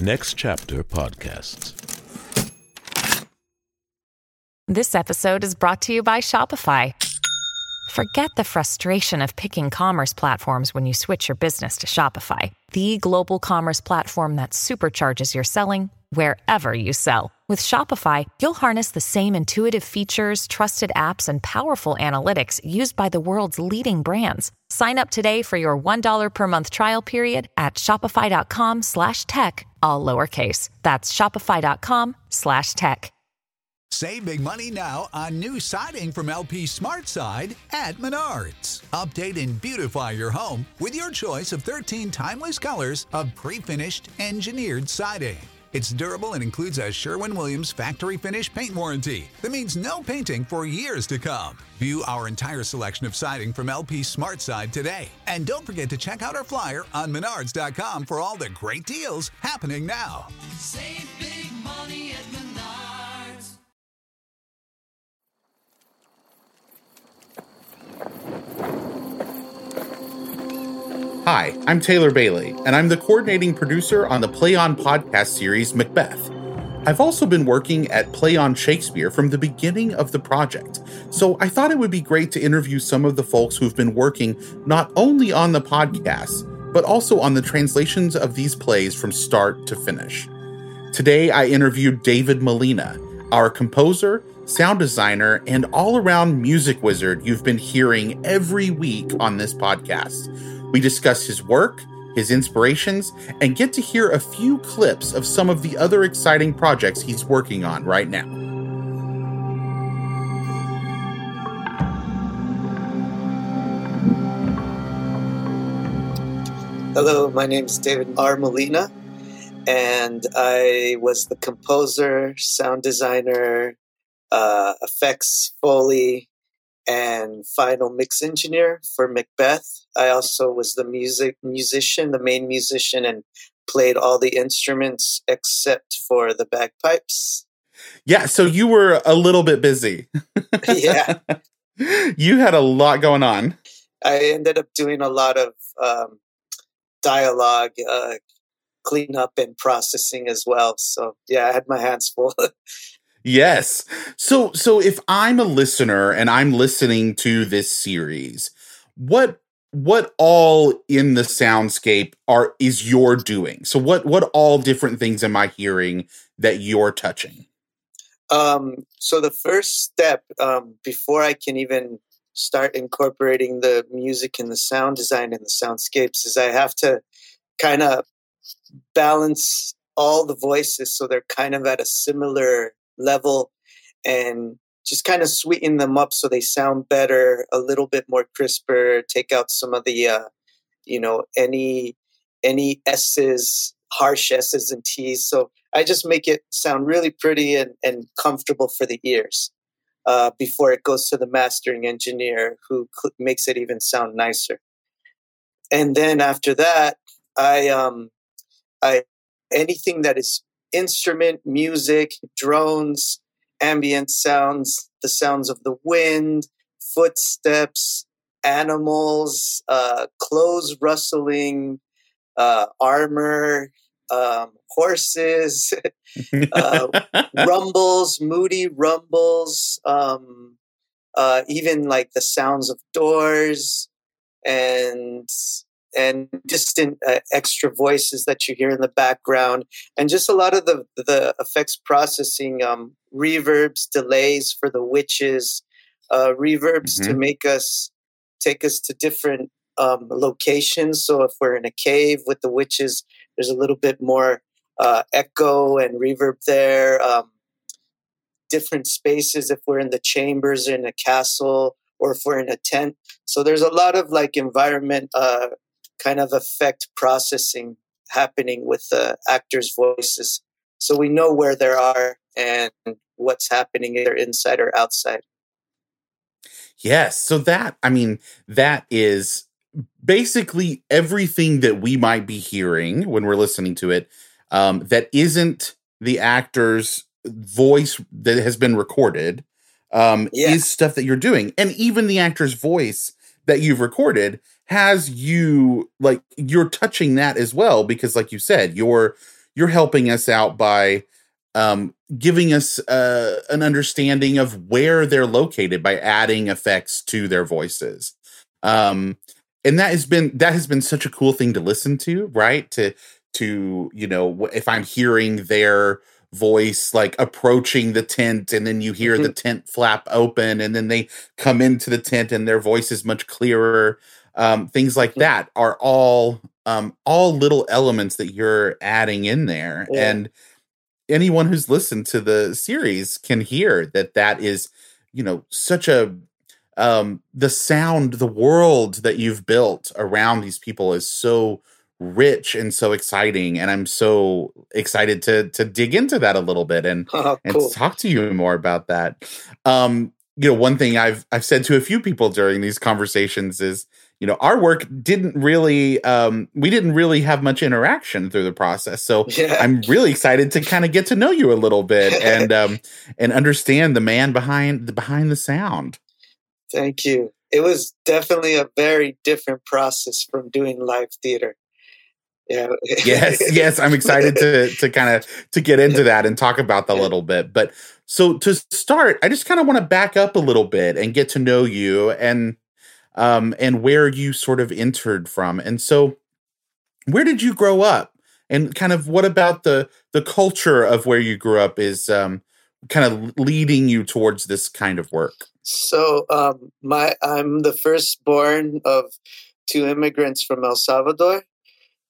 Next Chapter Podcasts. This episode is brought to you by Shopify. Forget the frustration of picking commerce platforms when you switch your business to Shopify, the global commerce platform that supercharges your selling wherever you sell. With Shopify, you'll harness the same intuitive features, trusted apps, and powerful analytics used by the world's leading brands. Sign up today for your $1 per month trial period at shopify.com slash tech, all lowercase. That's shopify.com slash tech. Save big money now on new siding from LP Smart Side at Menards. Update and beautify your home with your choice of 13 timeless colors of pre-finished engineered siding. It's durable and includes a Sherwin Williams factory finish paint warranty that means no painting for years to come. View our entire selection of siding from LP Smart Side today. And don't forget to check out our flyer on menards.com for all the great deals happening now. Save Hi, I'm Taylor Bailey, and I'm the coordinating producer on the Play On podcast series Macbeth. I've also been working at Play On Shakespeare from the beginning of the project, so I thought it would be great to interview some of the folks who've been working not only on the podcast, but also on the translations of these plays from start to finish. Today, I interviewed David Molina, our composer, sound designer, and all around music wizard you've been hearing every week on this podcast. We discuss his work, his inspirations, and get to hear a few clips of some of the other exciting projects he's working on right now. Hello, my name is David R. Molina, and I was the composer, sound designer, uh, effects, foley, and final mix engineer for Macbeth. I also was the music musician, the main musician, and played all the instruments except for the bagpipes. Yeah, so you were a little bit busy. yeah, you had a lot going on. I ended up doing a lot of um, dialogue, uh, cleanup, and processing as well. So yeah, I had my hands full. Yes. So so if I'm a listener and I'm listening to this series, what what all in the soundscape are is your doing? So what what all different things am I hearing that you're touching? Um, so the first step um, before I can even start incorporating the music and the sound design and the soundscapes is I have to kind of balance all the voices so they're kind of at a similar level and just kind of sweeten them up so they sound better, a little bit more crisper, take out some of the uh, you know, any any S's, harsh S's and T's. So I just make it sound really pretty and, and comfortable for the ears uh, before it goes to the mastering engineer who cl- makes it even sound nicer. And then after that, I um, I anything that is instrument, music, drones, ambient sounds, the sounds of the wind, footsteps, animals, uh, clothes rustling, uh, armor, um, horses, uh, rumbles, moody rumbles, um, uh, even like the sounds of doors and and distant uh, extra voices that you hear in the background, and just a lot of the the effects processing, um, reverbs, delays for the witches, uh, reverbs Mm-hmm. to make us take us to different um, locations. So if we're in a cave with the witches, there's a little bit more uh, echo and reverb there. Um, different spaces if we're in the chambers in a castle or if we're in a tent. So there's a lot of like environment uh, kind of effect processing happening with the actors' voices. So we know where they are and what's happening either inside or outside. Yes. So that, I mean, that is basically everything that we might be hearing when we're listening to it um, that isn't the actor's voice that has been recorded um, Yeah. is stuff that you're doing. And even the actor's voice that you've recorded has you like you're touching that as well because like you said you're you're helping us out by um, giving us uh, an understanding of where they're located by adding effects to their voices. Um, and that has been that has been such a cool thing to listen to, right? To to you know if I'm hearing their voice like approaching the tent and then you hear mm-hmm. the tent flap open and then they come into the tent and their voice is much clearer um, things like that are all um, all little elements that you're adding in there yeah. and anyone who's listened to the series can hear that that is you know such a um the sound the world that you've built around these people is so rich and so exciting and i'm so excited to to dig into that a little bit and oh, cool. and talk to you more about that um you know one thing i've i've said to a few people during these conversations is you know our work didn't really um we didn't really have much interaction through the process. So yeah. i'm really excited to kind of get to know you a little bit and um and understand the man behind the behind the sound. Thank you. It was definitely a very different process from doing live theater. Yeah. Yes yes i'm excited to to kind of to get into that and talk about that a little bit. But so to start i just kind of want to back up a little bit and get to know you and um and where you sort of entered from and so where did you grow up and kind of what about the the culture of where you grew up is um kind of leading you towards this kind of work so um my i'm the firstborn of two immigrants from el salvador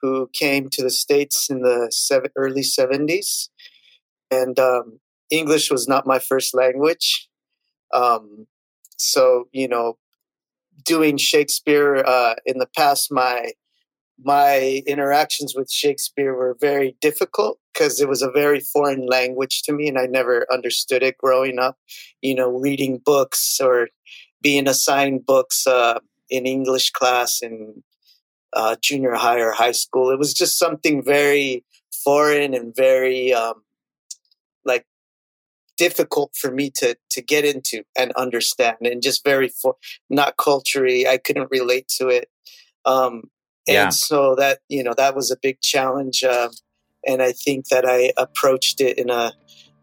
who came to the States in the seven, early 70s. And um, English was not my first language. Um, so, you know, doing Shakespeare uh, in the past, my my interactions with Shakespeare were very difficult because it was a very foreign language to me and I never understood it growing up. You know, reading books or being assigned books uh, in English class in uh, junior high or high school. It was just something very foreign and very um, like difficult for me to to get into and understand, and just very for, not culturally. I couldn't relate to it, um, and yeah. so that you know that was a big challenge. Uh, and I think that I approached it in a.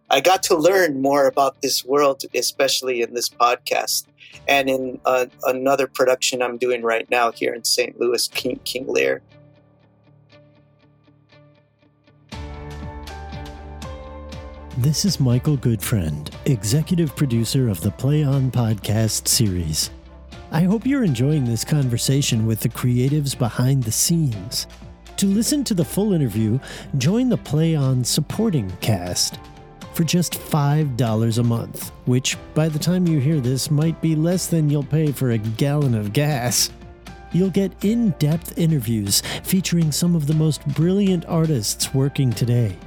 I got to learn more about this world, especially in this podcast and in uh, another production I'm doing right now here in St. Louis, King, King Lear. This is Michael Goodfriend, executive producer of the Play On podcast series. I hope you're enjoying this conversation with the creatives behind the scenes. To listen to the full interview, join the Play On supporting cast for just $5 a month, which by the time you hear this might be less than you'll pay for a gallon of gas. You'll get in depth interviews featuring some of the most brilliant artists working today.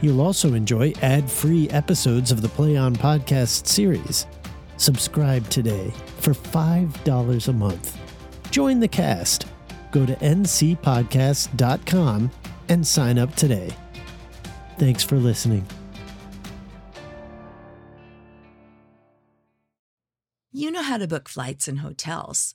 You'll also enjoy ad free episodes of the Play On podcast series. Subscribe today for $5 a month. Join the cast. Go to ncpodcast.com and sign up today. Thanks for listening. You know how to book flights and hotels.